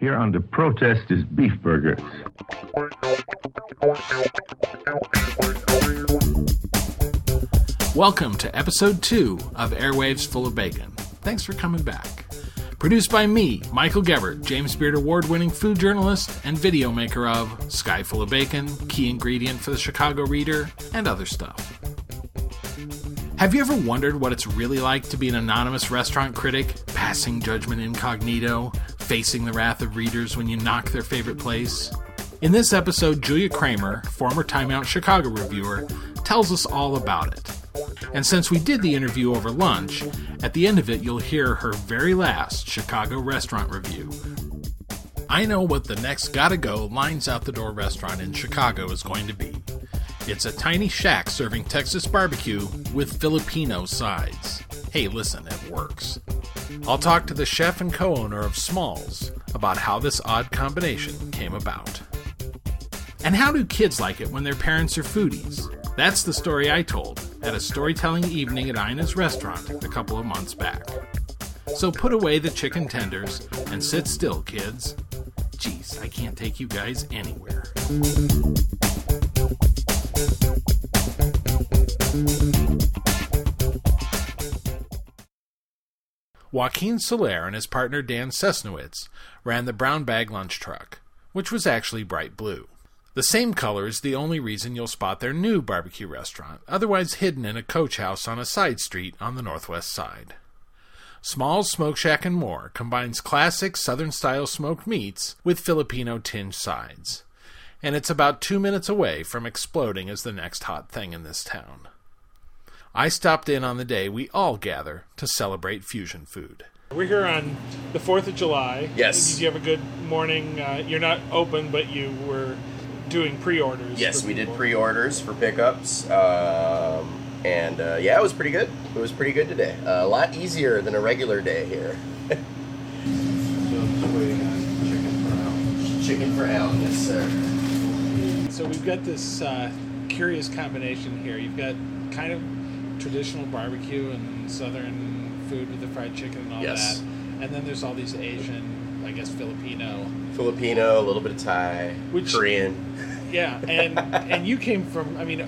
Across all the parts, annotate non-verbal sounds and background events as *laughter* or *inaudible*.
Here the protest is beef burgers. Welcome to episode two of Airwaves Full of Bacon. Thanks for coming back. Produced by me, Michael Gebert, James Beard Award winning food journalist and video maker of Sky Full of Bacon, Key Ingredient for the Chicago Reader, and other stuff. Have you ever wondered what it's really like to be an anonymous restaurant critic, passing judgment incognito, facing the wrath of readers when you knock their favorite place? In this episode, Julia Kramer, former Time Out Chicago reviewer, tells us all about it. And since we did the interview over lunch, at the end of it you'll hear her very last Chicago restaurant review. I know what the next gotta go lines out the door restaurant in Chicago is going to be. It's a tiny shack serving Texas barbecue with Filipino sides. Hey, listen, it works. I'll talk to the chef and co owner of Smalls about how this odd combination came about. And how do kids like it when their parents are foodies? That's the story I told at a storytelling evening at Ina's restaurant a couple of months back. So put away the chicken tenders and sit still, kids. Jeez, I can't take you guys anywhere. Joaquin Soler and his partner Dan Sesnowitz ran the brown bag lunch truck, which was actually bright blue. The same color is the only reason you'll spot their new barbecue restaurant, otherwise hidden in a coach house on a side street on the northwest side. Small's Smoke Shack and More combines classic southern style smoked meats with Filipino tinged sides. And it's about two minutes away from exploding as the next hot thing in this town. I stopped in on the day we all gather to celebrate fusion food. We're here on the 4th of July. Yes. Did you have a good morning? Uh, you're not open, but you were doing pre-orders. Yes, we did pre-orders for pickups, um, and uh, yeah, it was pretty good. It was pretty good today. Uh, a lot easier than a regular day here. so just waiting on Chicken for Alan, yes sir. So we've got this uh, curious combination here. You've got kind of traditional barbecue and southern food with the fried chicken and all Yes. that, and then there's all these Asian, I guess Filipino. Filipino, a little bit of Thai, Which- Korean. Yeah, and and you came from. I mean,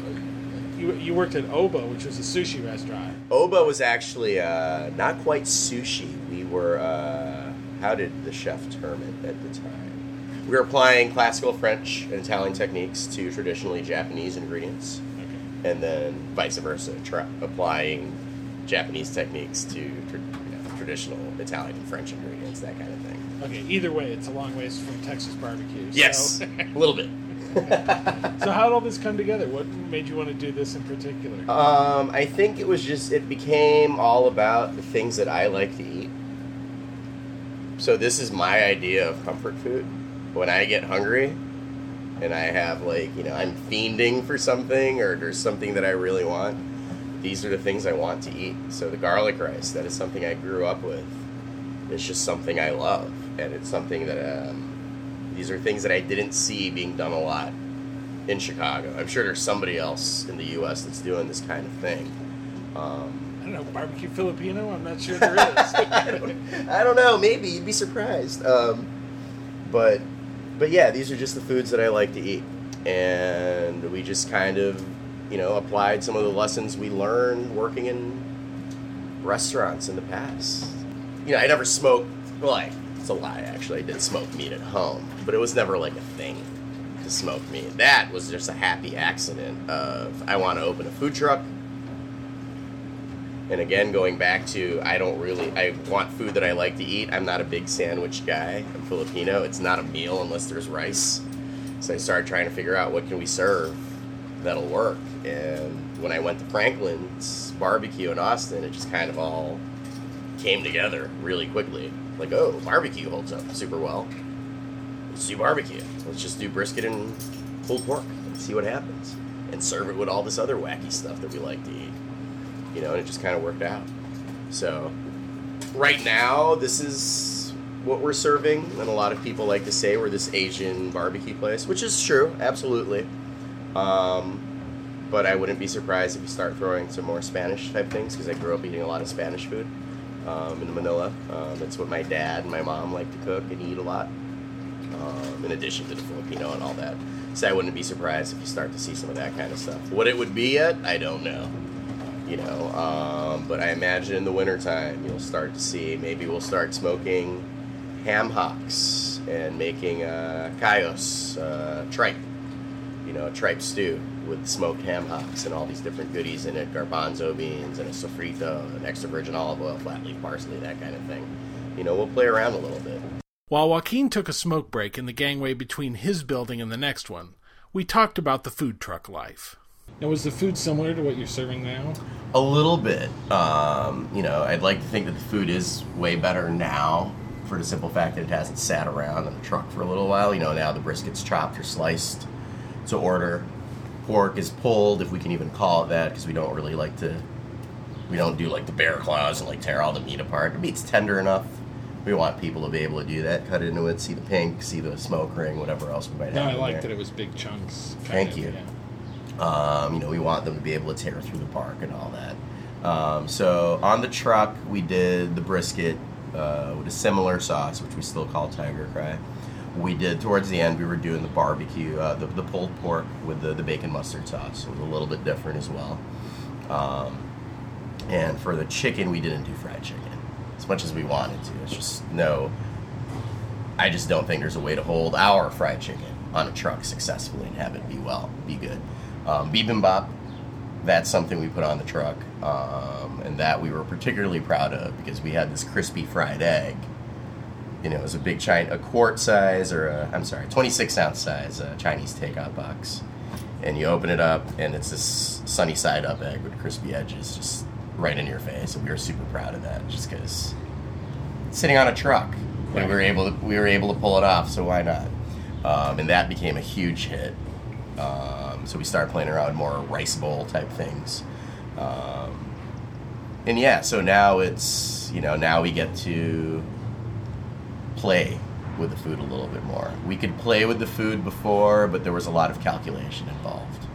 you you worked at Oba, which was a sushi restaurant. Oba was actually uh, not quite sushi. We were, uh, how did the chef term it at the time? We were applying classical French and Italian techniques to traditionally Japanese ingredients. And then vice versa, tra- applying Japanese techniques to tr- you know, traditional Italian and French ingredients, that kind of thing. Okay. Either way, it's a long ways from Texas barbecue. so- Yes, *laughs* a little bit. *laughs* so how did all this come together? What made you want to do this in particular? Um, I think it was just it became all about the things that I like to eat. So this is my idea of comfort food. When I get hungry and I have like, you know, I'm fiending for something or there's something that I really want, these are the things I want to eat. So the garlic rice, that is something I grew up with. It's just something I love and it's something that um, these are things that I didn't see being done a lot in Chicago. I'm sure there's somebody else in the U.S. that's doing this kind of thing. Um, I don't know barbecue Filipino. I'm not sure there *laughs* is. I, don't, I don't know. Maybe you'd be surprised. Um, but but yeah, these are just the foods that I like to eat, and we just kind of you know applied some of the lessons we learned working in restaurants in the past. You know, I never smoked. Well, I, it's a lie. Actually, I did smoke meat at home, but it was never like a thing to smoke meat. That was just a happy accident of I want to open a food truck. And again, going back to I don't really I want food that I like to eat. I'm not a big sandwich guy. I'm Filipino. It's not a meal unless there's rice. So I started trying to figure out what can we serve that'll work. And when I went to Franklin's barbecue in Austin, it just kind of all came together really quickly. Like, oh, barbecue holds up super well. Let's do barbecue. Let's just do brisket and pulled pork and see what happens. And serve it with all this other wacky stuff that we like to eat. You know, and it just kind of worked out. So, right now, this is what we're serving. And a lot of people like to say we're this Asian barbecue place, which is true, absolutely. Um, but I wouldn't be surprised if we start throwing some more Spanish type things because I grew up eating a lot of Spanish food um, in Manila. Um, it's what my dad and my mom like to cook and eat a lot. um, in addition to the Filipino and all that. So I wouldn't be surprised if you start to see some of that kind of stuff. What it would be yet, I don't know. You know, um, but I imagine in the wintertime you'll start to see. Maybe we'll start smoking ham hocks and making uh, callos, uh, tripe. You know, a tripe stew with smoked ham hocks and all these different goodies in it, garbanzo beans and a sofrito, an extra virgin olive oil, flat leaf parsley, that kind of thing. You know, we'll play around a little bit. While Joaquin took a smoke break in the gangway between his building and the next one, we talked about the food truck life. Now, was the food similar to what you're serving now? A little bit. Um, you know, I'd like to think that the food is way better now for the simple fact that it hasn't sat around in the truck for a little while. You know, now the brisket's chopped or sliced to order. Pork is pulled, if we can even call it that, because we don't really like to. We don't do like the bear claws and like tear all the meat apart. The meat's tender enough. We want people to be able to do that, cut into it, see the pink, see the smoke ring, whatever else we might No, have. I in liked that it was big chunks. Thank of, you. yeah. Um, you know, we want them to be able to tear through the park and all that. Um, so on the truck, we did the brisket uh, with a similar sauce, which we still call Tiger Cry. We did towards the end. We were doing the barbecue, uh, the, the pulled pork with the, the bacon mustard sauce. It was a little bit different as well. Um, and for the chicken, we didn't do fried chicken as much as we wanted to. It's just no. I just don't think there's a way to hold our fried chicken on a truck successfully and have it be well, be good. Um, bibimbap, that's something we put on the truck, um, and that we were particularly proud of because we had this crispy fried egg. You know, it was a big China, a quart size or a, I'm sorry, 26 ounce size uh, Chinese takeout box, and you open it up and it's this sunny side up egg with crispy edges, just right in your face, and we were super proud of that just because sitting on a truck. And we were able to we were able to pull it off, so why not? Um, and that became a huge hit. Um, so we started playing around more rice bowl type things. Um, and yeah, so now it's you know now we get to play with the food a little bit more. We could play with the food before, but there was a lot of calculation involved.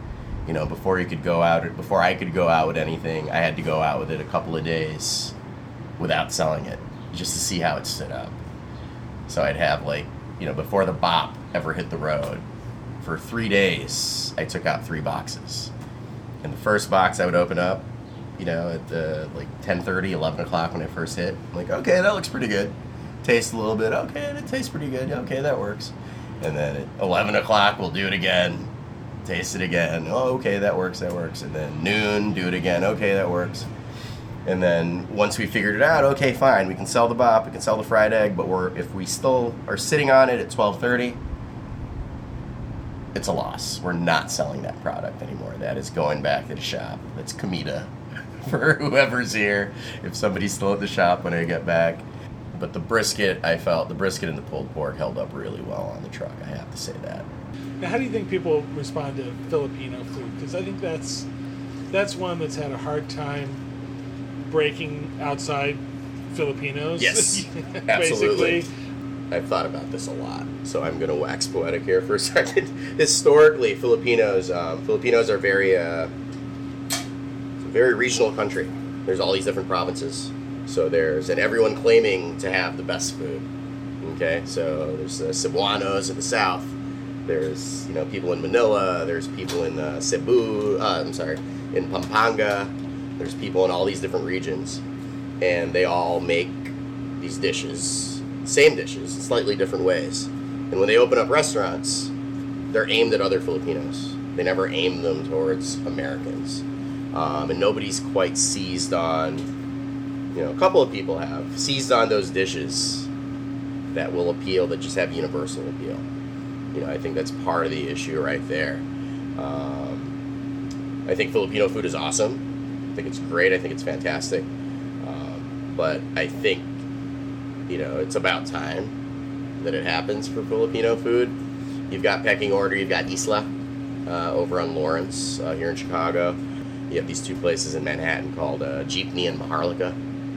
You know, before you could go out, before I could go out with anything, I had to go out with it a couple of days without selling it, just to see how it stood up. So I'd have like, you know, before the bop ever hit the road, for three days, I took out three boxes. And the first box I would open up, you know, at the like 10:30, 11 o'clock when it first hit. I'm like, okay, that looks pretty good. Tastes a little bit. Okay, it tastes pretty good. Okay, that works. And then at 11 o'clock, we'll do it again. Taste it again. Oh, okay, that works. That works. And then noon, do it again. Okay, that works. And then once we figured it out, okay, fine, we can sell the bop, we can sell the fried egg, but we're if we still are sitting on it at 12:30, it's a loss. We're not selling that product anymore. That is going back to the shop. That's comida *laughs* for whoever's here. If somebody's still at the shop when I get back. But the brisket, I felt the brisket and the pulled pork held up really well on the truck. I have to say that. Now, how do you think people respond to Filipino food? Because I think that's that's one that's had a hard time breaking outside Filipinos. Yes, *laughs* basically. I've thought about this a lot, so I'm going to wax poetic here for a *laughs* second. Historically, Filipinos um, Filipinos are very uh, it's a very regional country. There's all these different provinces, so there's and everyone claiming to have the best food. Okay, so there's the Cebuanos in the south. There's you know people in Manila. There's people in uh, Cebu. Uh, I'm sorry, in Pampanga. There's people in all these different regions, and they all make these dishes, same dishes, in slightly different ways. And when they open up restaurants, they're aimed at other Filipinos. They never aim them towards Americans, um, and nobody's quite seized on. You know, a couple of people have seized on those dishes that will appeal, that just have universal appeal. You know, I think that's part of the issue right there. Um, I think Filipino food is awesome. I think it's great. I think it's fantastic. Um, but I think, you know, it's about time that it happens for Filipino food. You've got Pecking Order, you've got Isla uh, over on Lawrence uh, here in Chicago. You have these two places in Manhattan called uh, Jeepney and Maharlika.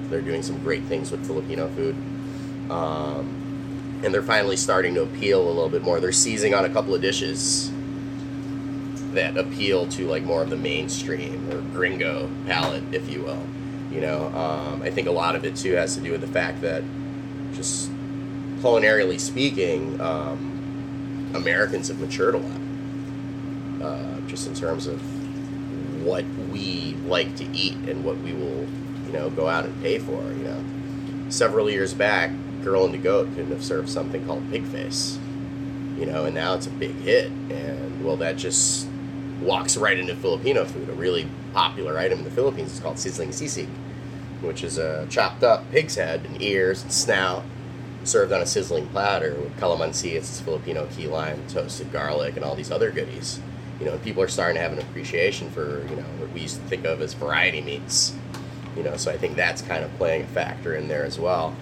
They're doing some great things with Filipino food. Um, and they're finally starting to appeal a little bit more. They're seizing on a couple of dishes that appeal to like more of the mainstream or gringo palate, if you will. You know, um, I think a lot of it too has to do with the fact that just culinarily speaking, um, Americans have matured a lot, uh, just in terms of what we like to eat and what we will, you know, go out and pay for. You know, several years back, Girl and the Goat couldn't have served something called pig face, you know, and now it's a big hit. And well, that just walks right into Filipino food. A really popular item in the Philippines is called sizzling sisig, which is a chopped up pig's head and ears and snout served on a sizzling platter with calamansi, it's Filipino key lime, toasted garlic, and all these other goodies. You know, people are starting to have an appreciation for, you know, what we used to think of as variety meats. You know, so I think that's kind of playing a factor in there as well.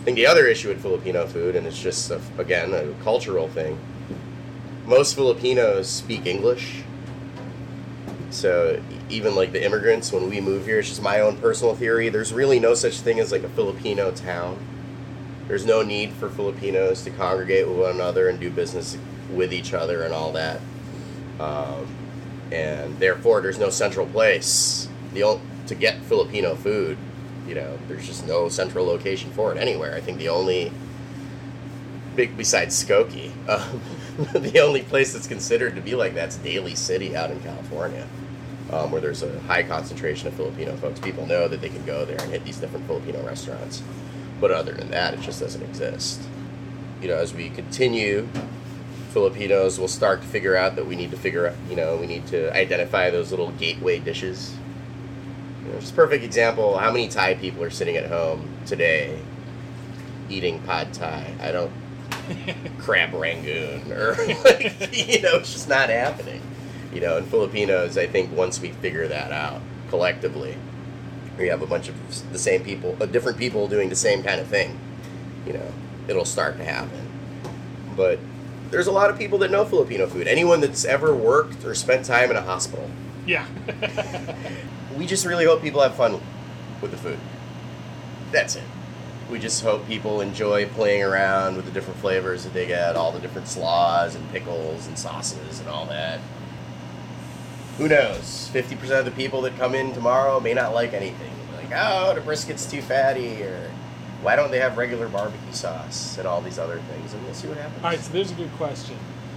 I think the other issue with Filipino food, and it's just, a, again, a cultural thing, most Filipinos speak English. So even like the immigrants, when we move here, it's just my own personal theory. There's really no such thing as like a Filipino town. There's no need for Filipinos to congregate with one another and do business with each other and all that. Um, and therefore, there's no central place the o- to get Filipino food. You know, there's just no central location for it anywhere. I think the only big besides Skokie, um, *laughs* *laughs* the only place that's considered to be like that's Daly City out in California, um, where there's a high concentration of Filipino folks. People know that they can go there and hit these different Filipino restaurants, but other than that, it just doesn't exist. You know, as we continue, Filipinos will start to figure out that we need to figure out, you know, we need to identify those little gateway dishes. You know, just a perfect example. How many Thai people are sitting at home today eating pad Thai? I don't *laughs* crab rangoon or like, *laughs* you know it's just not happening you know and filipinos i think once we figure that out collectively we have a bunch of the same people uh, different people doing the same kind of thing you know it'll start to happen but there's a lot of people that know filipino food anyone that's ever worked or spent time in a hospital Yeah. *laughs* we just really hope people have fun with the food. That's it. We just hope people enjoy playing around with the different flavors that they get, all the different slaws and pickles and sauces and all that. Who knows? 50% of the people that come in tomorrow may not like anything. Like, oh, the brisket's too fatty, or why don't they have regular barbecue sauce and all these other things? And we'll see what happens. All right, so there's a good question.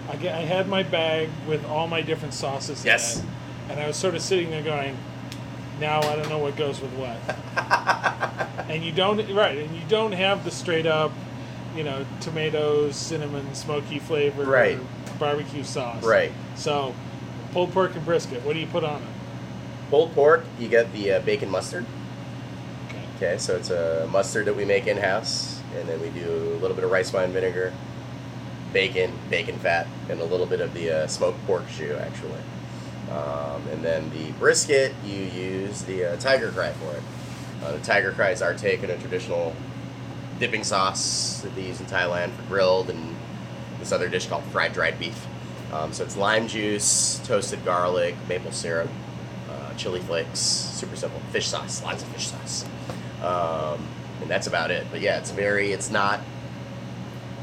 I, get, I had my bag with all my different sauces in Yes. it, and I was sort of sitting there going, now I don't know what goes with what. *laughs* and you don't right, and you don't have the straight up, you know, tomatoes, cinnamon, smoky flavor, Right. barbecue sauce. Right. So, pulled pork and brisket. What do you put on it? Pulled pork, you get the uh, bacon mustard. Okay. Okay, so it's a mustard that we make in house, and then we do a little bit of rice wine vinegar, bacon, bacon fat, and a little bit of the uh, smoked pork jus, actually. Um, and then the brisket, you use the uh, tiger cry for it. Uh, the tiger cry is our take on a traditional dipping sauce that they use in Thailand for grilled, and this other dish called fried dried beef. Um, so it's lime juice, toasted garlic, maple syrup, uh, chili flakes, super simple. Fish sauce, lots of fish sauce. Um, and that's about it. But yeah, it's very, it's not,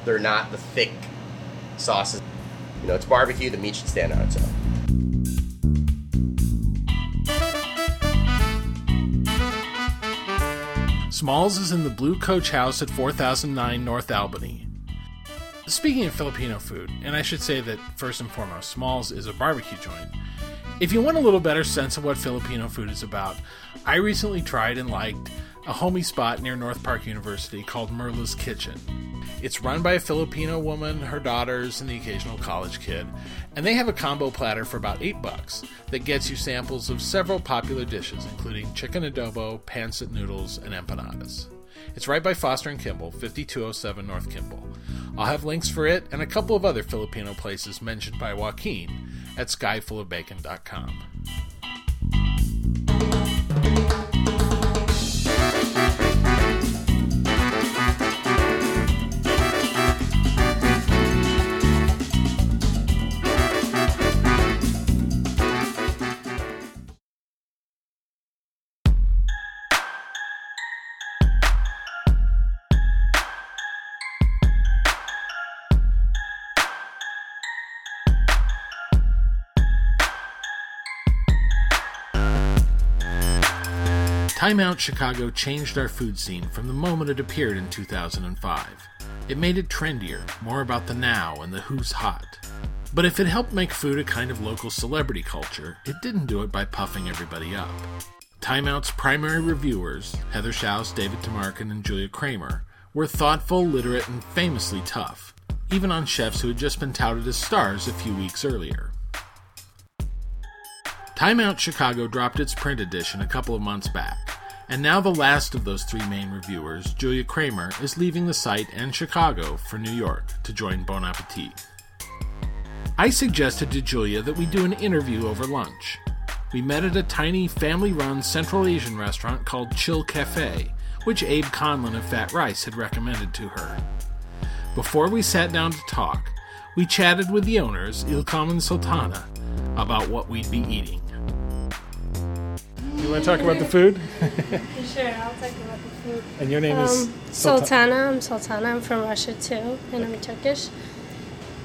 they're not the thick sauces. You know, it's barbecue, the meat should stand on its own. Smalls is in the Blue Coach House at 4009 North Albany. Speaking of Filipino food, and I should say that first and foremost, Smalls is a barbecue joint. If you want a little better sense of what Filipino food is about, I recently tried and liked a homey spot near North Park University called Merla's Kitchen. It's run by a Filipino woman, her daughters, and the occasional college kid, and they have a combo platter for about 8 bucks that gets you samples of several popular dishes, including chicken adobo, pancit noodles, and empanadas. It's right by Foster and Kimball, 5207 North Kimball. I'll have links for it and a couple of other Filipino places mentioned by Joaquin at skyfullofbacon.com. Time Out Chicago changed our food scene from the moment it appeared in 2005. It made it trendier, more about the now and the who's hot. But if it helped make food a kind of local celebrity culture, it didn't do it by puffing everybody up. Time Out's primary reviewers, Heather Shouse, David Tamarkin, and Julia Kramer, were thoughtful, literate, and famously tough, even on chefs who had just been touted as stars a few weeks earlier. Time Out Chicago dropped its print edition a couple of months back, and now the last of those three main reviewers, Julia Kramer, is leaving the site and Chicago for New York to join Bon Appetit. I suggested to Julia that we do an interview over lunch. We met at a tiny family run Central Asian restaurant called Chill Cafe, which Abe Conlon of Fat Rice had recommended to her. Before we sat down to talk, we chatted with the owners, Ilkam and Sultana, about what we'd be eating. You want to talk about the food? *laughs* Sure, I'll talk about the food. And your name is Um, Sulta- Sultana. I'm Sultana. I'm from Russia too, and I'm Turkish.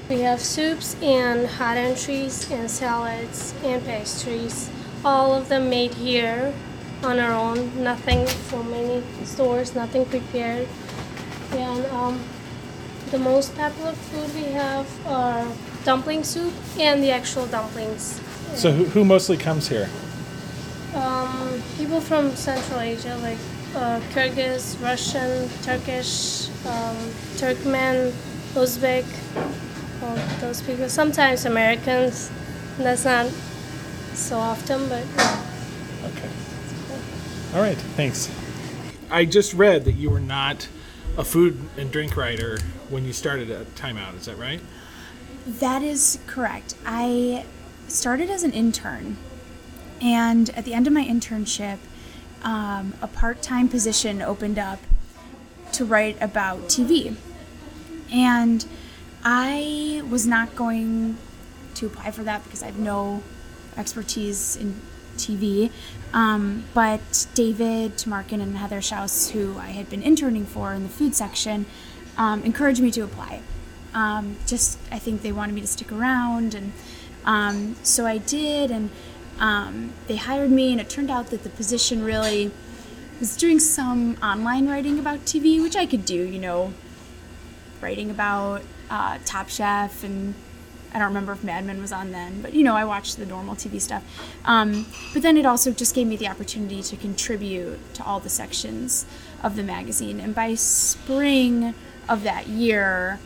We have soups and hot entries and salads and pastries. All of them made here on our own. Nothing from any stores. Nothing prepared. And um, the most popular food we have are dumpling soup and the actual dumplings. So who, who mostly comes here? Um, people from Central Asia, like uh, Kyrgyz, Russian, Turkish, um, Turkmen, Uzbek, all those people. Sometimes Americans. That's not so often, but Okay. All right, thanks. I just read that you were not a food and drink writer when you started at Time Out. Is that right? That is correct. I started as an intern, and at the end of my internship, um, a part time position opened up to write about TV. And I was not going to apply for that because I have no expertise in TV. Um, but David Tamarkin and Heather Shouse, who I had been interning for in the food section, um, encouraged me to apply. Um, just, I think they wanted me to stick around, and um, so I did, and um, they hired me, and it turned out that the position really was doing some online writing about TV, which I could do, you know, writing about uh, Top Chef and I don't remember if Mad Men was on then, but you know, I watched the normal TV stuff. Um, but then it also just gave me the opportunity to contribute to all the sections of the magazine. And by spring of that year,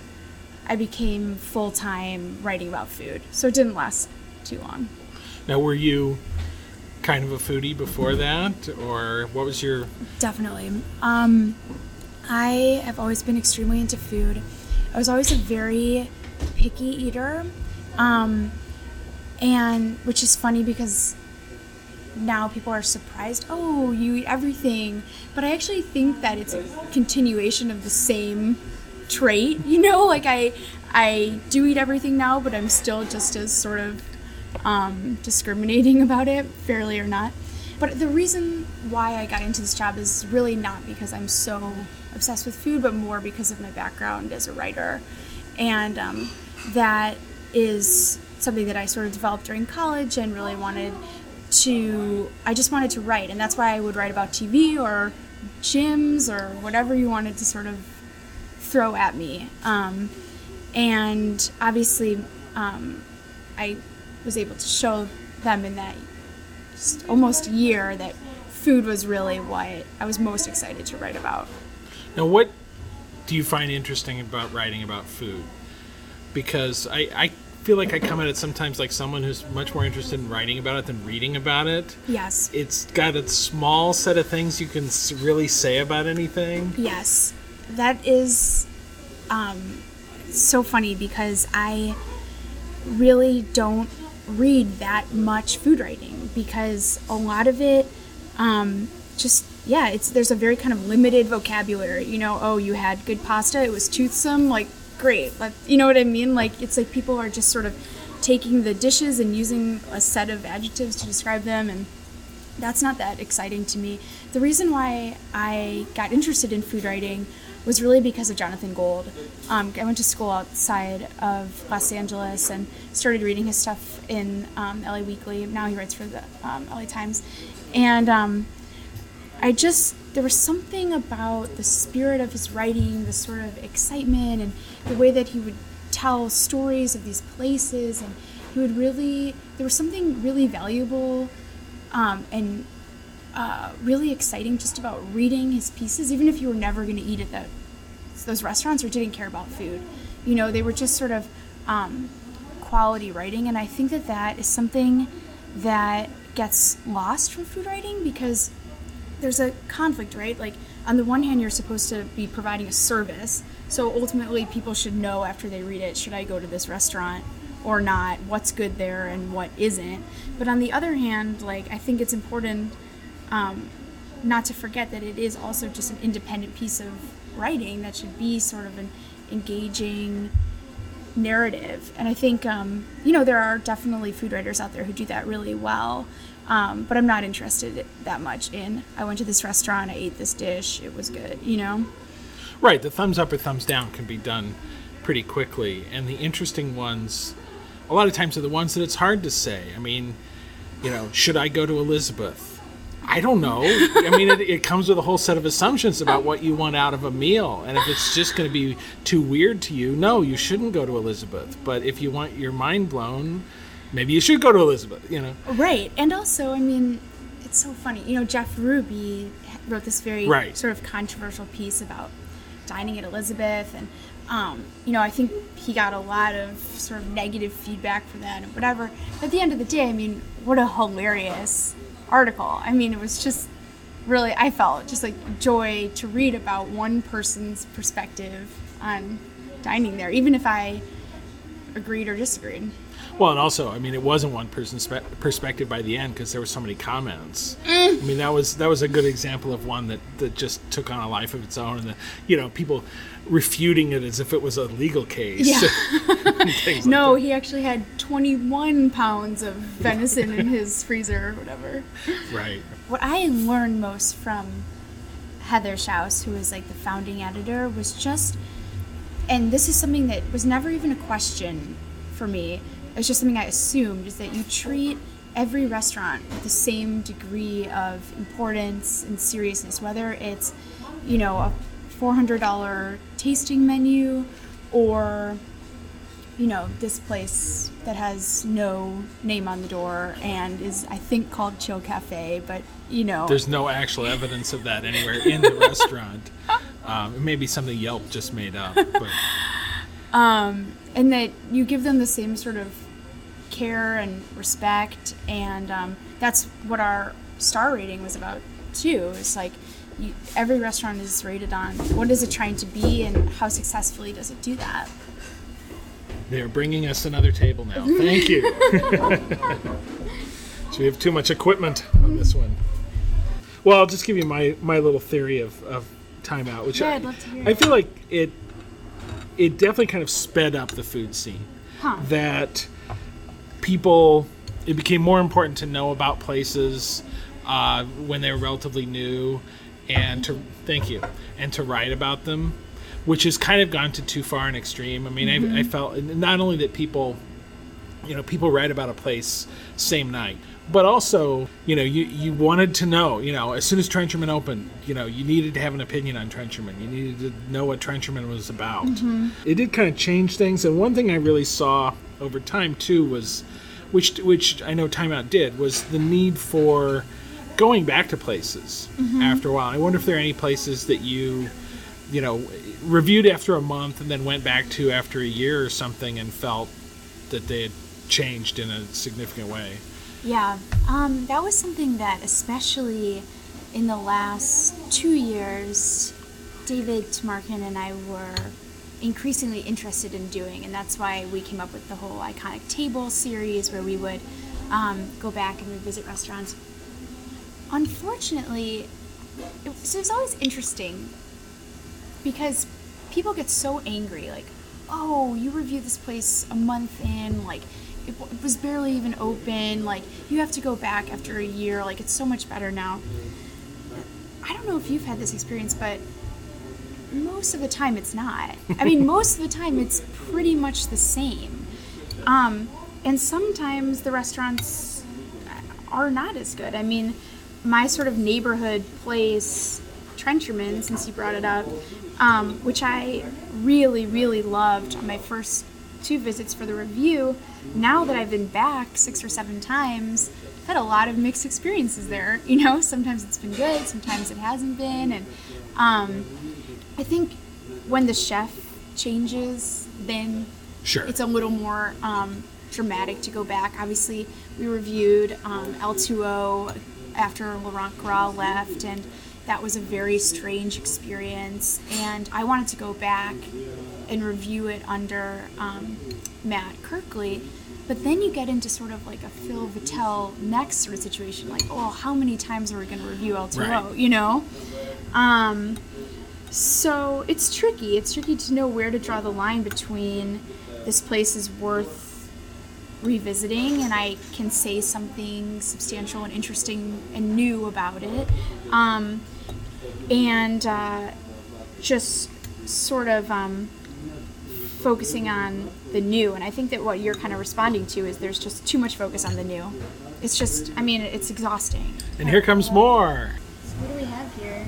I became full time writing about food. So it didn't last too long. Now, were you kind of a foodie before that, or what was your Definitely. Um, I have always been extremely into food. I was always a very picky eater, um, and which is funny because now people are surprised. Oh, you eat everything, but I actually think that it's a continuation of the same trait. You know, like I I do eat everything now, but I'm still just as sort of um, discriminating *laughs* about it, fairly or not. But the reason why I got into this job is really not because I'm so obsessed with food, but more because of my background as a writer. And um, that is something that I sort of developed during college and really wanted to, I just wanted to write. And that's why I would write about TV or gyms or whatever you wanted to sort of throw at me. Um, and obviously, um, I was able to show them in that almost year that food was really what I was most excited to write about. Now, what do you find interesting about writing about food? Because I, I feel like I come at it sometimes like someone who's much more interested in writing about it than reading about it. Yes. It's got a small set of things you can really say about anything. Yes, that is um, so funny because I really don't read that much food writing because a lot of it um, just yeah it's there's a very kind of limited vocabulary you know oh you had good pasta it was toothsome like great you know what i mean like it's like people are just sort of taking the dishes and using a set of adjectives to describe them and that's not that exciting to me. The reason why I got interested in food writing was really because of Jonathan Gold. Um, I went to school outside of Los Angeles and started reading his stuff in um, LA Weekly. Now he writes for the um, LA Times. And um, I just there was something about the spirit of his writing, the sort of excitement and the way that he would tell stories of these places and he would really there was something really valuable um, and uh, really exciting just about reading his pieces. Even if you were never going to eat at the, those restaurants or didn't care about food you know they were just sort of um, quality writing. And i think that that is something that gets lost from food writing because there's a conflict right? Like on the one hand you're supposed to be providing a service so ultimately people should know after they read it should i go to this restaurant or not? What's good there and what isn't? But on the other hand like i think it's important um, not to forget that it is also just an independent piece of writing that should be sort of an engaging narrative and i think um, you know there are definitely food writers out there who do that really well um, but i'm not interested that much in i went to this restaurant i ate this dish it was good you know Right, the thumbs up or thumbs down can be done pretty quickly, and the interesting ones, a lot of times, are the ones that it's hard to say. I mean, you know, should I go to Elizabeth? I don't know. I mean, it, it comes with a whole set of assumptions about what you want out of a meal, and if it's just going to be too weird to you, no, you shouldn't go to Elizabeth. But if you want your mind blown, maybe you should go to Elizabeth. You know, Right, and also, I mean, it's so funny. You know, Jeff Ruby wrote this very Right. sort of controversial piece about dining at Elizabeth, and um, you know, I think he got a lot of sort of negative feedback for that and whatever. At the end of the day, I mean, what a hilarious article. I mean, it was just really, I felt just like joy to read about one person's perspective on dining there, even if I agreed or disagreed. Well, and also, I mean, it wasn't one person's spe- perspective by the end because there were so many comments. Mm. I mean, that was that was a good example of one that, that just took on a life of its own, and the, you know, people refuting it as if it was a legal case. Yeah. *laughs* things like No, he actually had 21 pounds of venison in his freezer or whatever. right. What I learned most from Heather Shouse, who is like the founding editor, was just, and this is something that was never even a question for me. It's just something I assumed is that you treat every restaurant with the same degree of importance and seriousness, whether it's, you know, a $400 tasting menu or you know, this place that has no name on the door and is, I think, called Chill Cafe, but you know, There's no actual evidence of that anywhere in the restaurant. *laughs* Um, it may be something Yelp just made up, but *laughs* and that you give them the same sort of care and respect, and um, that's what our star rating was about too. It's like you, every restaurant is rated on what is it trying to be and how successfully does it do that. they're bringing us another table now. Thank you. *laughs* so we have too much equipment on this one. Well, I'll just give you my, my little theory of, of timeout, which Yeah, I, I'd love to hear I feel like it it definitely kind of sped up the food scene. Huh. That people it became more important to know about places uh, when they were relatively new, and to thank you and to write about them, which has kind of gone to too far an extreme. I mean, I, I felt not only that people you know people write about a place same night but also you know you, you wanted to know you know as soon as trencherman opened you know you needed to have an opinion on trencherman. You needed to know what trencherman was about. Mm-hmm. It did kind of change things and one thing i really saw over time too was which which i know timeout did was the need for going back to places mm-hmm. after a while. I wonder if there are any places that you you know reviewed after a month and then went back to after a year or something and felt that they had changed in a significant way. Yeah, um, that was something that, especially in the last two years, David Tamarkin and I were increasingly interested in doing, and that's why we came up with the whole iconic table series where we would um, go back and revisit restaurants. Unfortunately, it, was always interesting because people get so angry like oh you reviewed this place a month in like it, w- it was barely even open like you have to go back after a year like it's so much better now. I don't know if you've had this experience but most of the time it's not. I mean *laughs* most of the time it's pretty much the same. Um, and sometimes the restaurants are not as good. I mean my sort of neighborhood place, Trencherman, since you brought it up, um, which I really, really loved on my first two visits for the review. Now that I've been back six or seven times, I've had a lot of mixed experiences there. *laughs* You know, sometimes it's been good, sometimes it hasn't been, and um, I think when the chef changes, then Sure. it's a little more um, dramatic to go back. Obviously, we reviewed um, L2O after Laurent Gras left, and that was a very strange experience. And I wanted to go back and review it under um, Matt Kirkley. But then you get into sort of like a Phil Vettel next sort of situation, like, oh, how many times are we going to review L2O? Right. You know? Um, so it's tricky. It's tricky to know where to draw the line between this place is worth revisiting and I can say something substantial and interesting and new about it. Um, and uh, just sort of um, focusing on the new. And I think that what you're kind of responding to is there's just too much focus on the new. It's just, I mean, it's exhausting. and here comes more. What do we have here?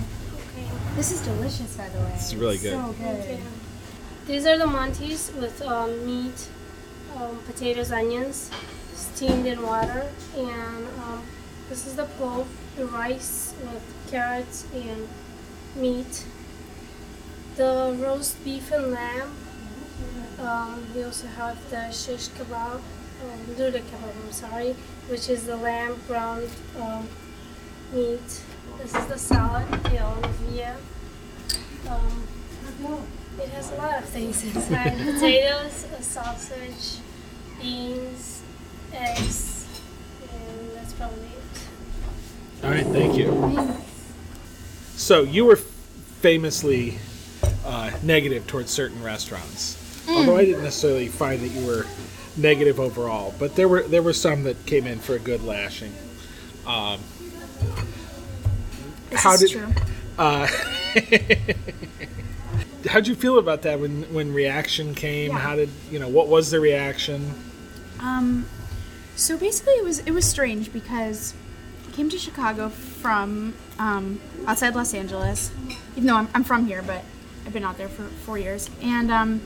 This is delicious, by the way. This is really good. So good. These are the Monties with um, meat, um, potatoes, onions, steamed in water, and um, this is the plov, the rice with carrots and meat. The roast beef and lamb. Um, we also have the shish kebab, um, duda kebab, I'm sorry, which is the lamb ground um, meat. This is the salad, the olivia. Um, it has a lot of things inside. *laughs* Potatoes, a sausage, beans, eggs, and that's probably it. All right, thank you. So you were famously uh, negative towards certain restaurants, although I didn't necessarily find that you were negative overall. But there were there were some that came in for a good lashing. Um, This How did- uh, *laughs* how'd you feel about that when when reaction came? Yeah. How did you know what was the reaction? Um, so basically, it was it was strange because I came to Chicago from um, outside Los Angeles, even though I'm, I'm from here, but I've been out there for four years, and um,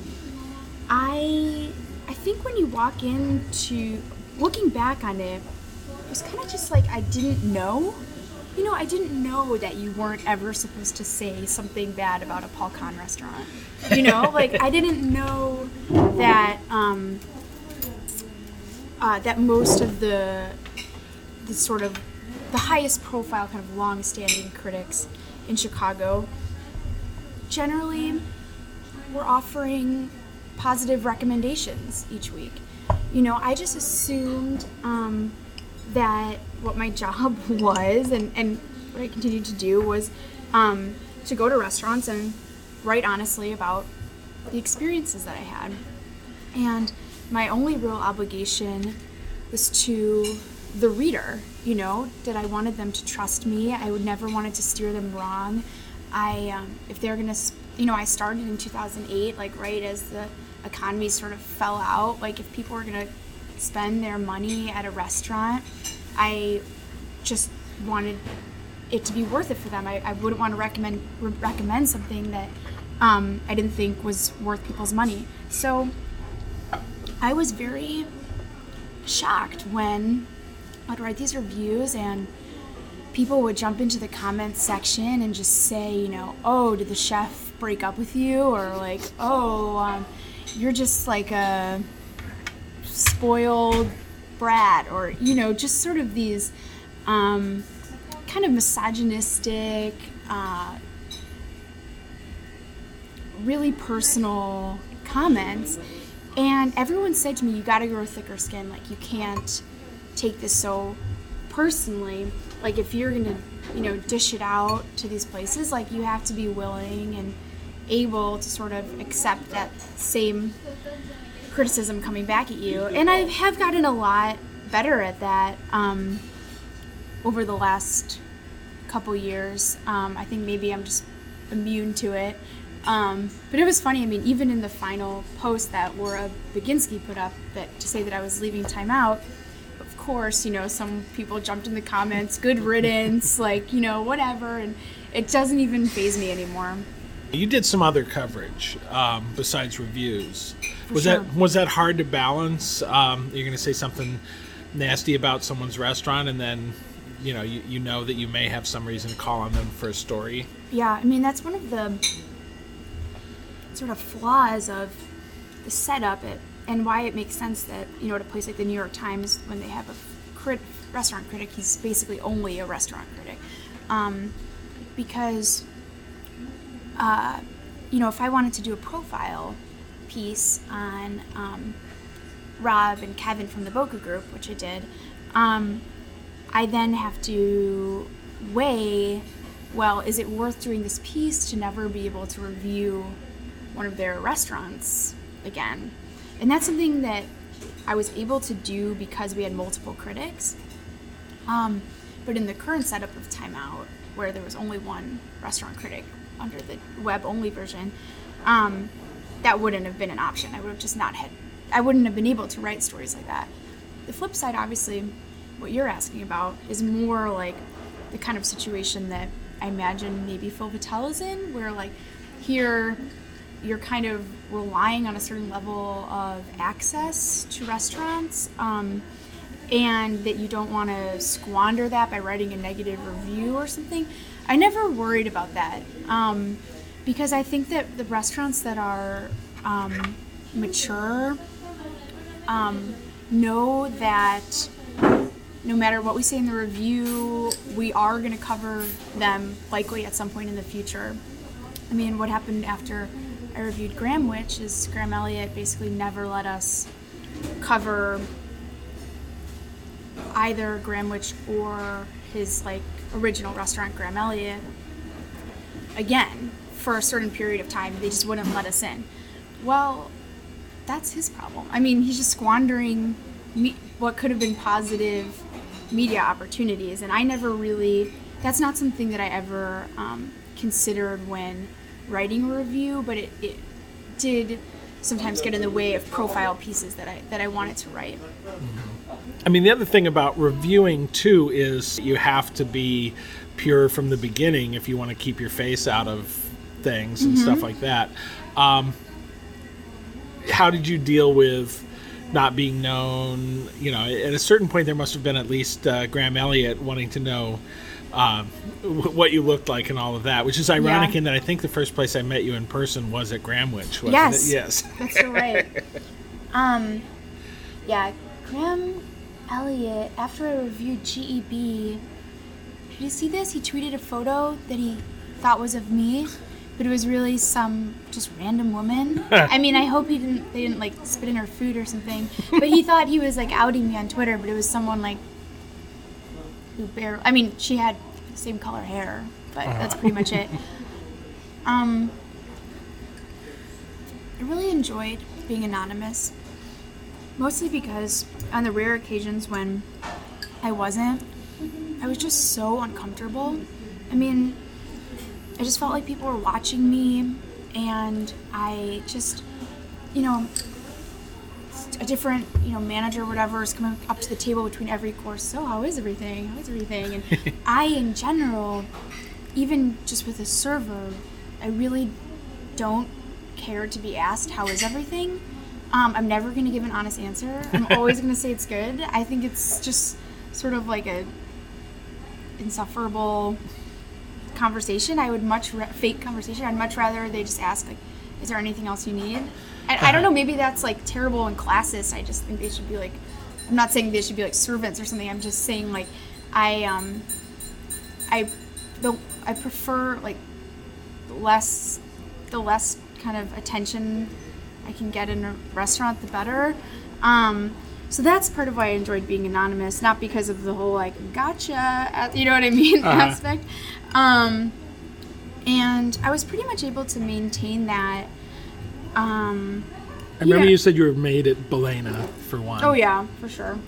I I think when you walk into looking back on it, it was kind of just like I didn't know. You know, I didn't know that you weren't ever supposed to say something bad about a Paul Kahan restaurant. You know, *laughs* like I didn't know that um, uh, that most of the the sort of the highest profile kind of long-standing critics in Chicago generally were offering positive recommendations each week. You know, I just assumed um, that what my *laughs* job was and, and what I continued to do was um, to go to restaurants and write honestly about the experiences that I had. And my only real obligation was to the reader, you know, that I wanted them to trust me. I would never wanted to steer them wrong. I, um, if they're gonna, you know, I started in 2008, like right as the economy sort of fell out. Like if people were gonna spend their money at a restaurant, I just wanted it to be worth it for them. I, I wouldn't want to recommend re- recommend something that um, I didn't think was worth people's money. So I was very shocked when I'd write these reviews and people would jump into the comments section and just say, you know, oh, did the chef break up with you? Or like, oh, um, you're just like a spoiled brat. Or, you know, just sort of these um, kind of misogynistic, uh, really personal comments. And everyone said to me, you gotta grow thicker skin. Like, you can't take this so personally. Like, if you're gonna, you know, dish it out to these places, like, you have to be willing and able to sort of accept that same criticism coming back at you. And I have gotten a lot better at that um, over the last couple years. Um, I think maybe I'm just immune to it. Um, but it was funny. I mean, even in the final post that Laura Baginski put up that to say that I was leaving time out, of course, you know, some people jumped in the comments, good riddance, like, you know, whatever. And it doesn't even phase me anymore. You did some other coverage um, besides reviews. was sure. that was that hard to balance? Um, you're going to say something nasty about someone's restaurant, and then you know you, you know that you may have some reason to call on them for a story. Yeah, I mean, that's one of the sort of flaws of the setup it, and why it makes sense that, you know, at a place like the New York Times, when they have a crit- restaurant critic, he's basically only a restaurant critic. Um, because, uh, you know, if I wanted to do a profile piece on um, Rob and Kevin from the Boka Group, which I did, um, I then have to weigh well, is it worth doing this piece to never be able to review one of their restaurants again? And that's something that I was able to do because we had multiple critics. Um, but in the current setup of Time Out, where there was only one restaurant critic under the web only version, um, that wouldn't have been an option. I would have just not had, I wouldn't have been able to write stories like that. The flip side, obviously, what you're asking about is more like the kind of situation that I imagine maybe Phil Vettel is in, where like here you're kind of relying on a certain level of access to restaurants, um, and that you don't want to squander that by writing a negative review or something. I never worried about that um, because I think that the restaurants that are um, mature um, know that no matter what we say in the review, we are going to cover them likely at some point in the future. I mean, what happened after I reviewed Grahamwich is Graham Elliot basically never let us cover either Grahamwich or his like original restaurant Graham Elliot again for a certain period of time. They just wouldn't let us in. Well, that's his problem. I mean, he's just squandering me- what could have been positive media opportunities, and I never really. That's not something that I ever um, considered when writing a review, but it, it did sometimes get in the way of profile pieces that I that I wanted to write. I mean, the other thing about reviewing too is you have to be pure from the beginning if you want to keep your face out of things and stuff like that. Um, how did you deal with not being known? You know, at a certain point, there must have been at least uh, Graham Elliot wanting to know um, wh- what you looked like and all of that, which is ironic Yeah. in that I think the first place I met you in person was at Grahamwich. Wasn't Yes. It? Yes. That's right. *laughs* um, yeah, Graham Elliot. After I reviewed GEB, did you see this? He tweeted a photo that he thought was of me, but it was really some just random woman. *laughs* I mean, I hope he didn't. They didn't like spit in her food or something. But he thought he was like outing me on Twitter, but it was someone like who barely. I mean, she had the same color hair, but that's pretty much it. *laughs* Um, I really enjoyed being anonymous, mostly because on the rare occasions when I wasn't, I was just so uncomfortable. I mean, I just felt like people were watching me, and I just, you know, a different, you know, manager or whatever is coming up to the table between every course. So, how is everything? How is everything? And *laughs* I, in general, even just with a server, I really don't care to be asked how is everything. Um, I'm never going to give an honest answer. I'm *laughs* always going to say it's good. I think it's just sort of like a insufferable conversation. I would much ra- fake conversation. I'd much rather they just ask like, "Is there anything else you need?" I, I don't know. Maybe that's like terrible and classist. I just think they should be like. I'm not saying they should be like servants or something. I'm just saying like, I um, I the I prefer like less the less kind of attention I can get in a restaurant, the better. Um, so that's part of why I enjoyed being anonymous, not because of the whole like gotcha, you know what I mean aspect. Um, and I was pretty much able to maintain that. Um, I remember Yeah. you said you were made at Balena for one. oh yeah, for sure.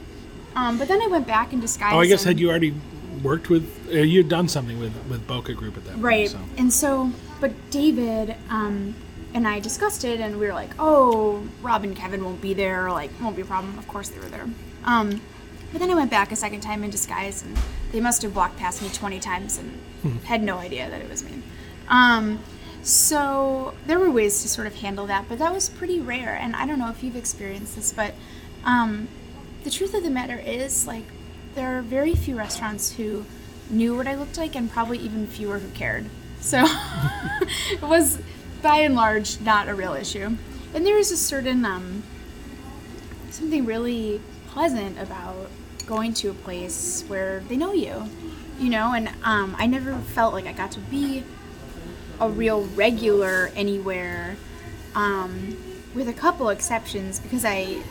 Um, but then I went back in disguise. Oh, I guess and- had you already worked with? Uh, you had done something with with Boka Group at that point. Right. So. And so, but David um, and I discussed it, and we were like, "Oh, Rob and Kevin won't be there. Like, won't be a problem. Of course they were there." Um, But then I went back a second time in disguise, and they must have walked past me 20 times and had no idea that it was me. Um, so there were ways to sort of handle that, but that was pretty rare. And I don't know if you've experienced this, but um, the truth of the matter is, like, there are very few restaurants who knew what I looked like, and probably even fewer who cared. So *laughs* it was, by and large, not a real issue. And there is a certain um, something really pleasant about going to a place where they know you, you know. And um, I never felt like I got to be a real regular anywhere, um, with a couple exceptions because I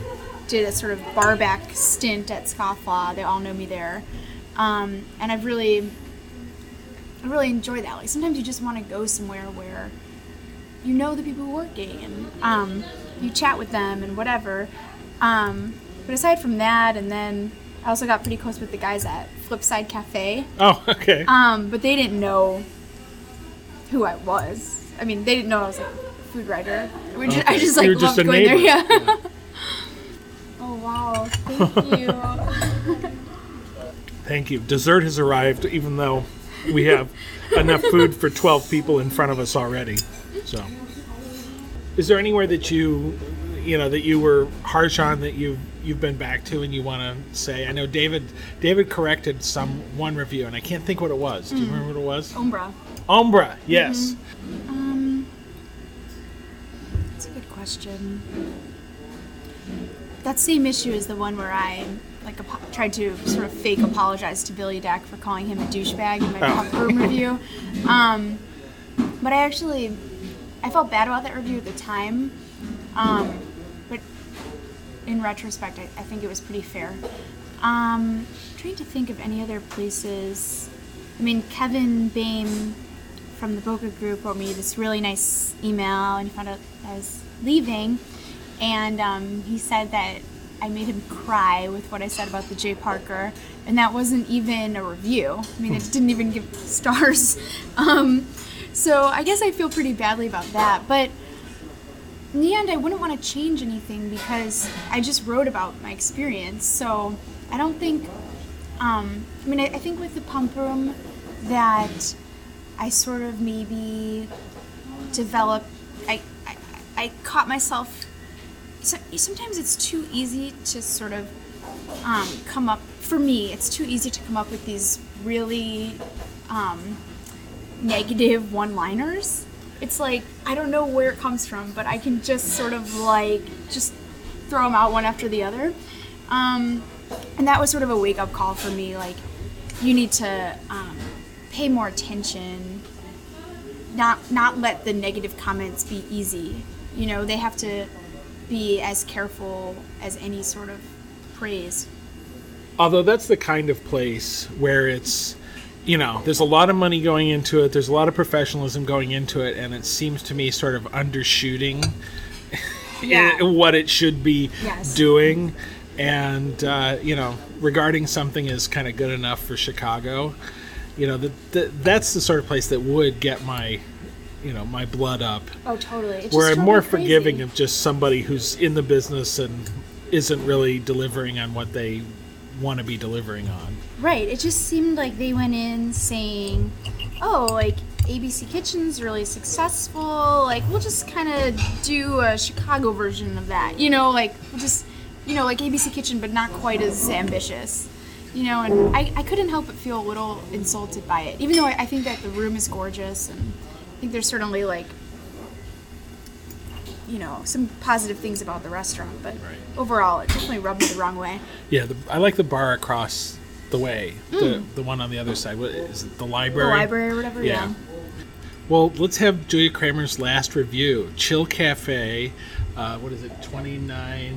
did a sort of barback stint at Scofflaw. They all know me there, um, and I've really, I really enjoy that. Like sometimes you just want to go somewhere where you know the people working and um, you chat with them and whatever. Um, but aside from that, and then I also got pretty close with the guys at Flipside Cafe. Oh, *laughs* okay. Um, but they didn't know who I was. I mean, they didn't know I was a food writer. We just, I just like just loved going there. neighbor. Yeah. *laughs* oh wow! Thank you. *laughs* Thank you. Dessert has arrived, even though we have enough food for 12 people in front of us already. So, is there anywhere that you, you know, that you were harsh on that you've you've been back to and you want to say? I know David David corrected some one review, and I can't think what it was. Do you remember what it was? Umbra. Umbra. Yes. Um, That's a good question. That same issue is the one where I like apo- tried to sort of fake apologize to Billy Dec for calling him a douchebag in my Oh. room review. *laughs* Um, but I actually I felt bad about that review at the time. Um, but in retrospect, I, I think it was pretty fair. Um, trying to think of any other places. I mean, Kevin Boehm from the Boka group wrote me this really nice email, and he found out I was leaving, and um, he said that I made him cry with what I said about the J. Parker, and that wasn't even a review. I mean, it didn't even give stars. *laughs* Um, so I guess I feel pretty badly about that, but in the end, I wouldn't want to change anything because I just wrote about my experience. So I don't think, um, I mean, I, I think with the pump room that I sort of maybe developed, I, I, I caught myself. So, sometimes it's too easy to sort of um, come up, for me, it's too easy to come up with these really um, negative one liners. It's like, I don't know where it comes from, but I can just sort of like, just throw them out one after the other. Um, and that was sort of a wake up call for me. Like, you need to um, pay more attention, not, not let the negative comments be easy. You know, they have to be as careful as any sort of praise. Although that's the kind of place where it's, you know, there's a lot of money going into it, there's a lot of professionalism going into it, and it seems to me sort of undershooting *laughs* Yeah. what it should be Yes. doing. And, uh, you know, regarding something as kind of good enough for Chicago, you know, the, the, that's the sort of place that would get my, you know, my blood up. Oh, totally. It Where I'm more crazy. forgiving of just somebody who's in the business and isn't really delivering on what they want to be delivering on. Right. It just seemed like they went in saying, "Oh, like ABC Kitchen's really successful. Like we'll just kind of do a Chicago version of that. You know, like we'll just, you know, like ABC Kitchen, but not quite as ambitious." You know, and I, I couldn't help but feel a little insulted by it, even though I, I think that the room is gorgeous, and I think there's certainly like, you know, some positive things about the restaurant, but Right. overall, it definitely rubbed me the wrong way. Yeah, the, I like the bar across the way, the the one on the other side. What is it? The library. Mm. The library or whatever. Yeah. yeah. Well, let's have Julia Kramer's last review. Chill Cafe. Uh, what is it? 29,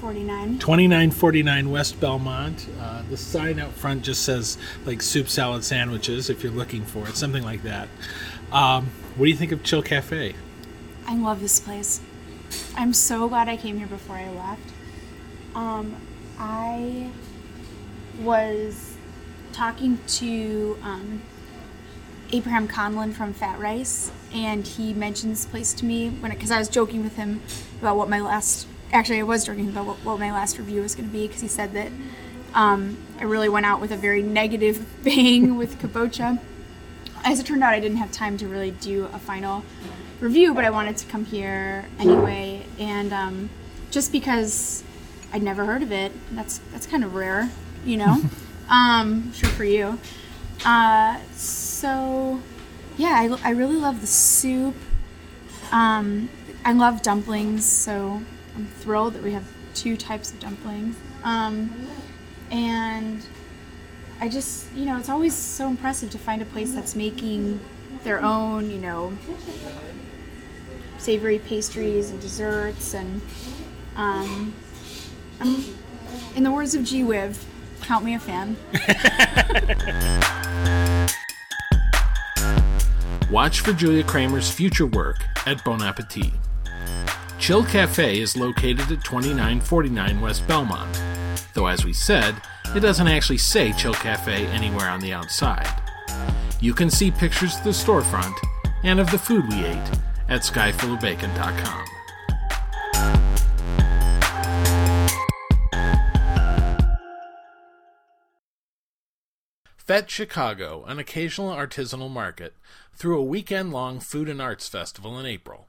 49. 2949 West Belmont. Uh, the sign out front just says like soup salad sandwiches if you're looking for it, something like that. Um, what do you think of Chill Cafe? I love this place. I'm so glad I came here before I left. Um, I was talking to um, Abraham Conlon from Fat Rice, and he mentioned this place to me when because I was joking with him about what my last actually I was joking about what, what my last review was going to be because he said that Um, I really went out with a very negative *laughs* bang with kabocha. As it turned out, I didn't have time to really do a final review, but I wanted to come here anyway. And um, just because I'd never heard of it, that's that's kind of rare, you know. *laughs* um, sure for you. Uh, so yeah, I, I really love the soup. Um, I love dumplings, so I'm thrilled that we have two types of dumplings. Um, and I just, you know, it's always so impressive to find a place that's making their own, you know, savory pastries and desserts. And um, I'm, in the words of G Wiv, count me a fan. *laughs* Watch for Julia Kramer's future work at Bon Appetit. Chill Cafe is located at 2949 West Belmont, though as we said, it doesn't actually say Chill Cafe anywhere on the outside. You can see pictures of the storefront and of the food we ate at skyfullofbacon.com. Fete Chicago, an occasional artisanal market, threw a weekend long food and arts festival in April.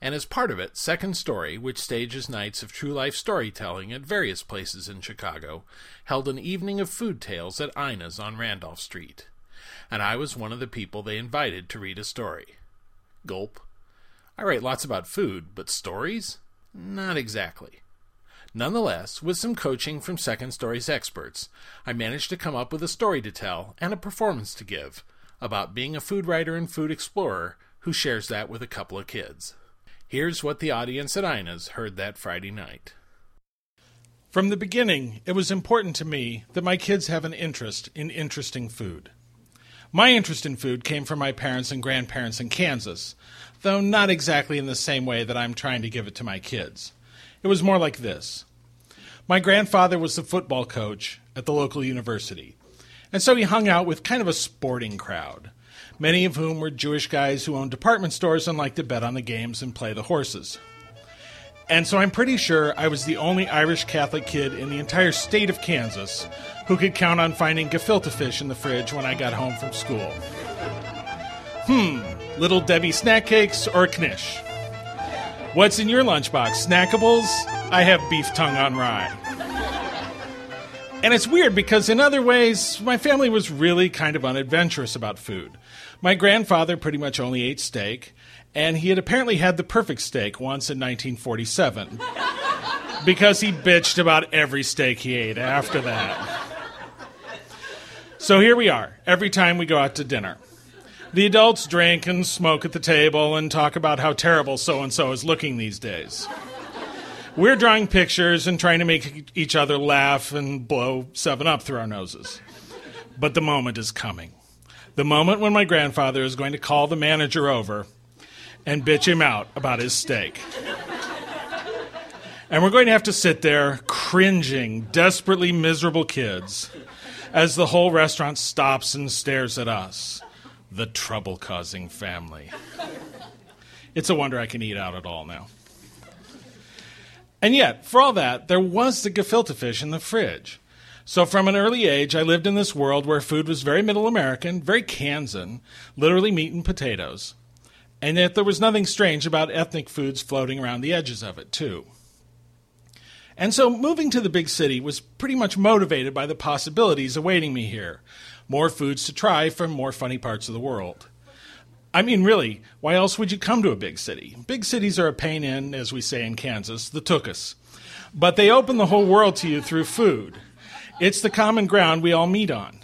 And as part of it, Second Story, which stages nights of true life storytelling at various places in Chicago, held an evening of food tales at Ina's on Randolph Street. And I was one of the people they invited to read a story. Gulp. I write lots about food, but stories? Not exactly. Nonetheless, with some coaching from Second Story's experts, I managed to come up with a story to tell and a performance to give about being a food writer and food explorer who shares that with a couple of kids. Here's what the audience at Ina's heard that Friday night. From the beginning, it was important to me that my kids have an interest in interesting food. My interest in food came from my parents and grandparents in Kansas, though not exactly in the same way that I'm trying to give it to my kids. It was more like this My grandfather was the football coach at the local university, and so he hung out with kind of a sporting crowd, many of whom were Jewish guys who owned department stores and liked to bet on the games and play the horses. And so I'm pretty sure I was the only Irish Catholic kid in the entire state of Kansas who could count on finding gefilte fish in the fridge when I got home from school. Hmm, Little Debbie snack cakes or knish? What's in your lunchbox? Snackables? I have beef tongue on rye. And it's weird because, in other ways, my family was really kind of unadventurous about food. My grandfather pretty much only ate steak, and he had apparently had the perfect steak once in 1947 because he bitched about every steak he ate after that. So here we are, every time we go out to dinner. The adults drink and smoke at the table and talk about how terrible so and so is looking these days. We're drawing pictures and trying to make each other laugh and blow 7 Up through our noses. But the moment is coming. The moment when my grandfather is going to call the manager over and bitch him out about his steak. And we're going to have to sit there cringing, desperately miserable kids as the whole restaurant stops and stares at us the trouble causing family. It's a wonder I can eat out at all now. And yet, for all that, there was the gefilte fish in the fridge. So, from an early age, I lived in this world where food was very middle American, very Kansan, literally meat and potatoes. And yet, there was nothing strange about ethnic foods floating around the edges of it, too. And so, moving to the big city was pretty much motivated by the possibilities awaiting me here more foods to try from more funny parts of the world. I mean, really, why else would you come to a big city? Big cities are a pain in, as we say in Kansas, the tookus. But they open the whole world to you through food. It's the common ground we all meet on.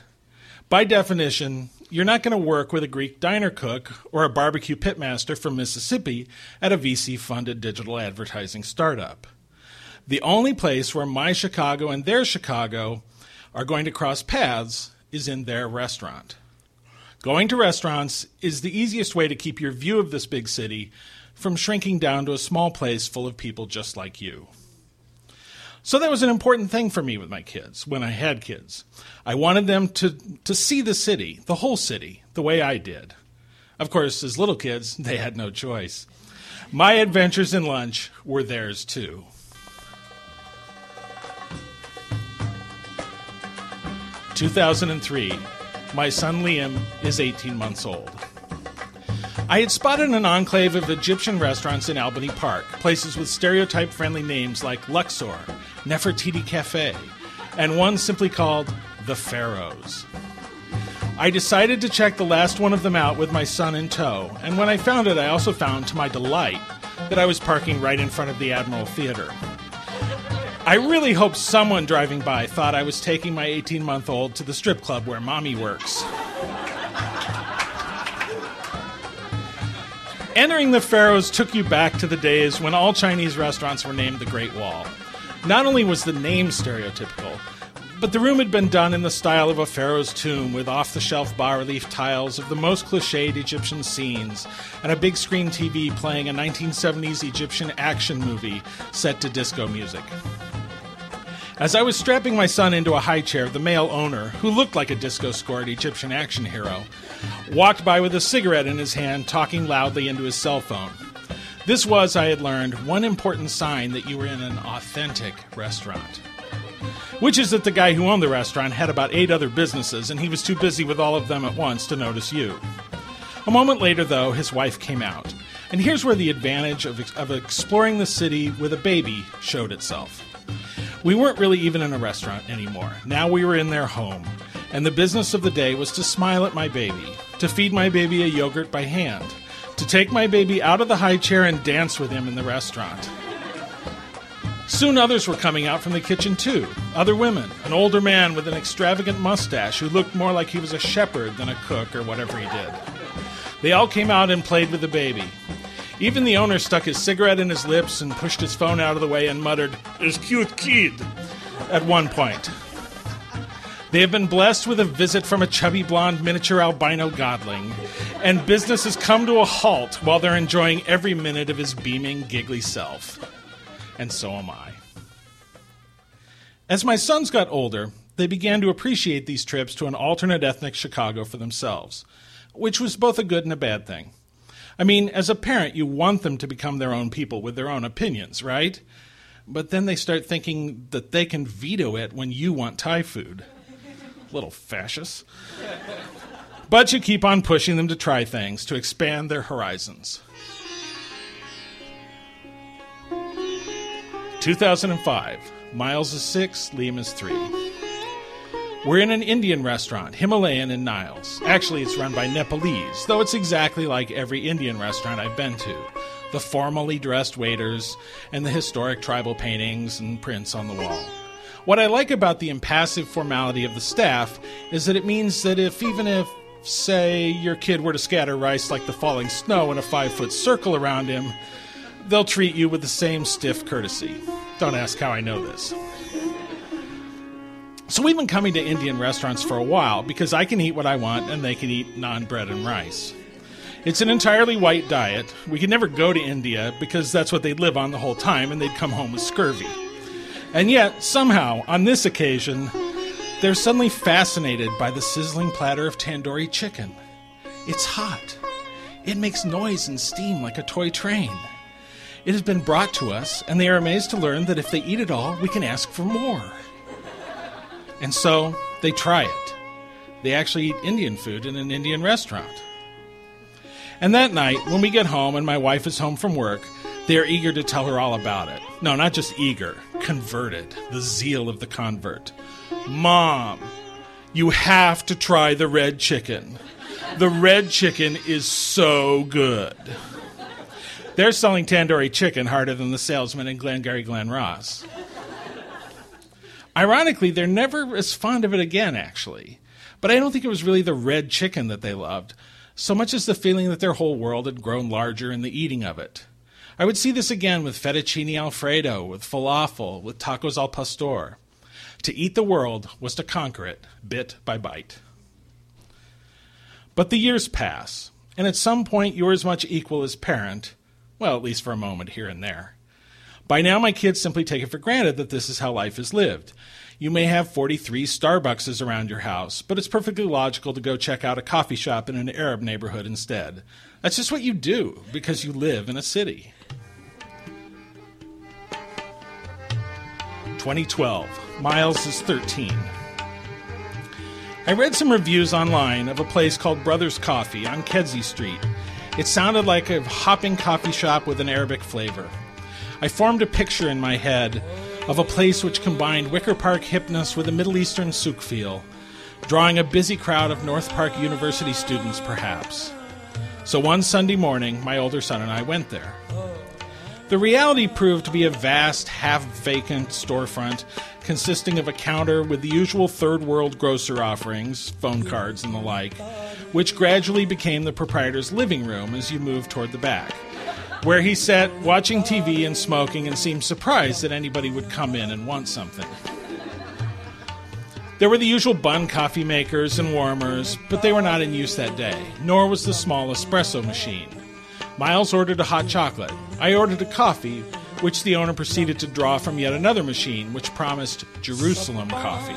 By definition, you're not going to work with a Greek diner cook or a barbecue pitmaster from Mississippi at a VC funded digital advertising startup. The only place where my Chicago and their Chicago are going to cross paths is in their restaurant. Going to restaurants is the easiest way to keep your view of this big city from shrinking down to a small place full of people just like you. So that was an important thing for me with my kids when I had kids. I wanted them to, to see the city, the whole city, the way I did. Of course, as little kids, they had no choice. My adventures in lunch were theirs too. 2003. My son Liam is 18 months old. I had spotted an enclave of Egyptian restaurants in Albany Park, places with stereotype friendly names like Luxor, Nefertiti Cafe, and one simply called The Pharaohs. I decided to check the last one of them out with my son in tow, and when I found it, I also found, to my delight, that I was parking right in front of the Admiral Theater. I really hope someone driving by thought I was taking my 18 month old to the strip club where mommy works. Entering the Pharaohs took you back to the days when all Chinese restaurants were named the Great Wall. Not only was the name stereotypical, but the room had been done in the style of a pharaoh's tomb with off the shelf bas relief tiles of the most cliched Egyptian scenes and a big screen TV playing a 1970s Egyptian action movie set to disco music. As I was strapping my son into a high chair, the male owner, who looked like a disco scored Egyptian action hero, walked by with a cigarette in his hand, talking loudly into his cell phone. This was, I had learned, one important sign that you were in an authentic restaurant. Which is that the guy who owned the restaurant had about eight other businesses, and he was too busy with all of them at once to notice you. A moment later, though, his wife came out. And here's where the advantage of, of exploring the city with a baby showed itself. We weren't really even in a restaurant anymore. Now we were in their home. And the business of the day was to smile at my baby, to feed my baby a yogurt by hand, to take my baby out of the high chair and dance with him in the restaurant. Soon others were coming out from the kitchen too. Other women, an older man with an extravagant mustache who looked more like he was a shepherd than a cook or whatever he did. They all came out and played with the baby. Even the owner stuck his cigarette in his lips and pushed his phone out of the way and muttered, This cute kid, at one point. They have been blessed with a visit from a chubby blonde miniature albino godling, and business has come to a halt while they're enjoying every minute of his beaming, giggly self. And so am I. As my sons got older, they began to appreciate these trips to an alternate ethnic Chicago for themselves, which was both a good and a bad thing. I mean, as a parent, you want them to become their own people with their own opinions, right? But then they start thinking that they can veto it when you want Thai food. Little fascists. But you keep on pushing them to try things, to expand their horizons. 2005. Miles is six, Liam is three. We're in an Indian restaurant, Himalayan in Niles. Actually, it's run by Nepalese, though it's exactly like every Indian restaurant I've been to. The formally dressed waiters and the historic tribal paintings and prints on the wall. What I like about the impassive formality of the staff is that it means that if, even if, say, your kid were to scatter rice like the falling snow in a five foot circle around him, they'll treat you with the same stiff courtesy. Don't ask how I know this. So we've been coming to Indian restaurants for a while because I can eat what I want and they can eat naan bread and rice. It's an entirely white diet. We could never go to India because that's what they'd live on the whole time and they'd come home with scurvy. And yet, somehow, on this occasion, they're suddenly fascinated by the sizzling platter of tandoori chicken. It's hot. It makes noise and steam like a toy train. It has been brought to us, and they are amazed to learn that if they eat it all, we can ask for more. And so they try it. They actually eat Indian food in an Indian restaurant. And that night, when we get home and my wife is home from work, they are eager to tell her all about it. No, not just eager, converted, the zeal of the convert. Mom, you have to try the red chicken. The red chicken is so good. They're selling tandoori chicken harder than the salesman in Glengarry Glen Ross. Ironically, they're never as fond of it again, actually. But I don't think it was really the red chicken that they loved, so much as the feeling that their whole world had grown larger in the eating of it. I would see this again with fettuccine alfredo, with falafel, with tacos al pastor. To eat the world was to conquer it, bit by bite. But the years pass, and at some point you're as much equal as parent, well, at least for a moment here and there. By now, my kids simply take it for granted that this is how life is lived. You may have 43 Starbuckses around your house, but it's perfectly logical to go check out a coffee shop in an Arab neighborhood instead. That's just what you do because you live in a city. 2012. Miles is 13. I read some reviews online of a place called Brothers Coffee on Kedzie Street. It sounded like a hopping coffee shop with an Arabic flavor. I formed a picture in my head of a place which combined Wicker Park hipness with a Middle Eastern souk feel, drawing a busy crowd of North Park University students, perhaps. So one Sunday morning, my older son and I went there. The reality proved to be a vast, half vacant storefront consisting of a counter with the usual third world grocer offerings, phone cards, and the like, which gradually became the proprietor's living room as you moved toward the back, where he sat watching TV and smoking and seemed surprised that anybody would come in and want something. There were the usual Bunn coffee makers and warmers, but they were not in use that day, nor was the small espresso machine. Miles ordered a hot chocolate. I ordered a coffee, which the owner proceeded to draw from yet another machine, which promised Jerusalem coffee.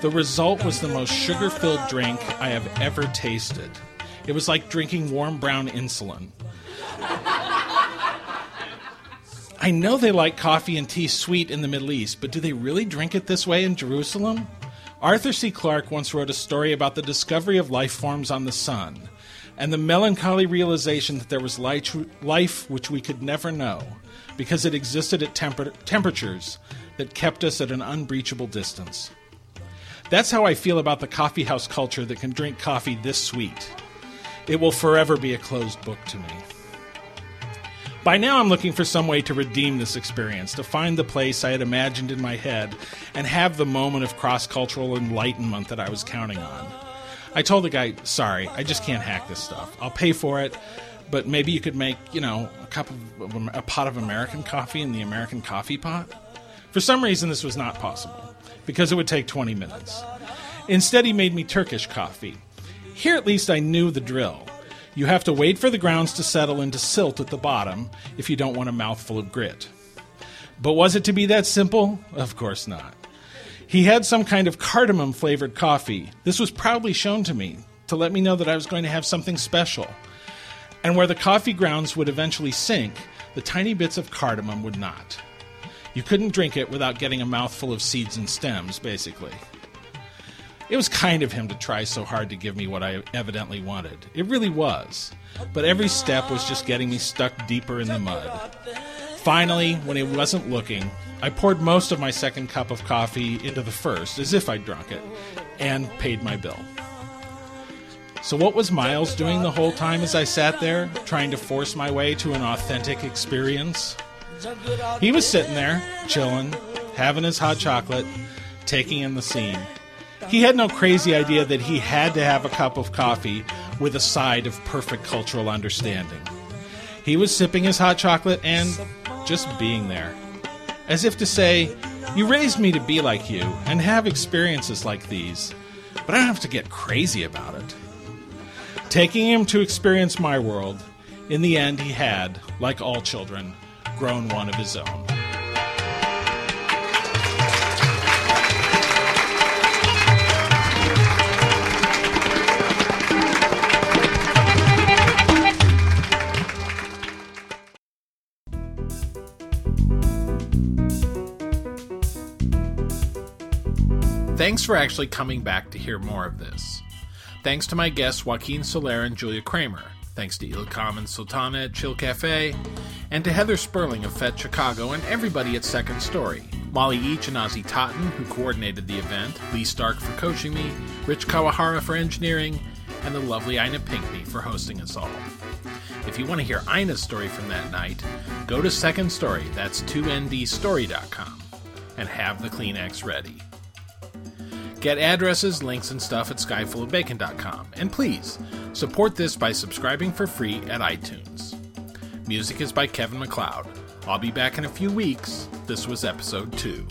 The result was the most sugar filled drink I have ever tasted. It was like drinking warm brown insulin. I know they like coffee and tea sweet in the Middle East, but do they really drink it this way in Jerusalem? Arthur C. Clarke once wrote a story about the discovery of life forms on the sun and the melancholy realization that there was life which we could never know because it existed at temper- temperatures that kept us at an unbreachable distance. That's how I feel about the coffeehouse culture that can drink coffee this sweet. It will forever be a closed book to me. By now, I'm looking for some way to redeem this experience, to find the place I had imagined in my head, and have the moment of cross cultural enlightenment that I was counting on. I told the guy, sorry, I just can't hack this stuff. I'll pay for it, but maybe you could make, you know, a cup of a pot of American coffee in the American coffee pot. For some reason, this was not possible because it would take 20 minutes. Instead, he made me Turkish coffee. Here, at least, I knew the drill. You have to wait for the grounds to settle into silt at the bottom if you don't want a mouthful of grit. But was it to be that simple? Of course not. He had some kind of cardamom flavored coffee. This was proudly shown to me to let me know that I was going to have something special. And where the coffee grounds would eventually sink, the tiny bits of cardamom would not. You couldn't drink it without getting a mouthful of seeds and stems, basically. It was kind of him to try so hard to give me what I evidently wanted. It really was. But every step was just getting me stuck deeper in the mud. Finally, when he wasn't looking, I poured most of my second cup of coffee into the first, as if I'd drunk it, and paid my bill. So, what was Miles doing the whole time as I sat there, trying to force my way to an authentic experience? He was sitting there, chilling, having his hot chocolate, taking in the scene. He had no crazy idea that he had to have a cup of coffee with a side of perfect cultural understanding. He was sipping his hot chocolate and just being there as if to say, You raised me to be like you and have experiences like these, but I don't have to get crazy about it. Taking him to experience my world, in the end, he had, like all children, grown one of his own. Thanks for actually coming back to hear more of this. Thanks to my guests Joaquin Soler and Julia Kramer. Thanks to Ilkam and Sultana at Chill Cafe. And to Heather Sperling of Fete Chicago and everybody at Second Story. Molly Each and Ozzy Totten, who coordinated the event, Lee Stark for coaching me, Rich Kawahara for engineering, and the lovely Ina Pinkney for hosting us all. If you want to hear Ina's story from that night, go to Second Story, that's 2ndstory.com, and have the Kleenex ready. Get addresses, links, and stuff at skyfullofbacon.com. And please, support this by subscribing for free at iTunes. Music is by Kevin MacLeod. I'll be back in a few weeks. This was episode 2.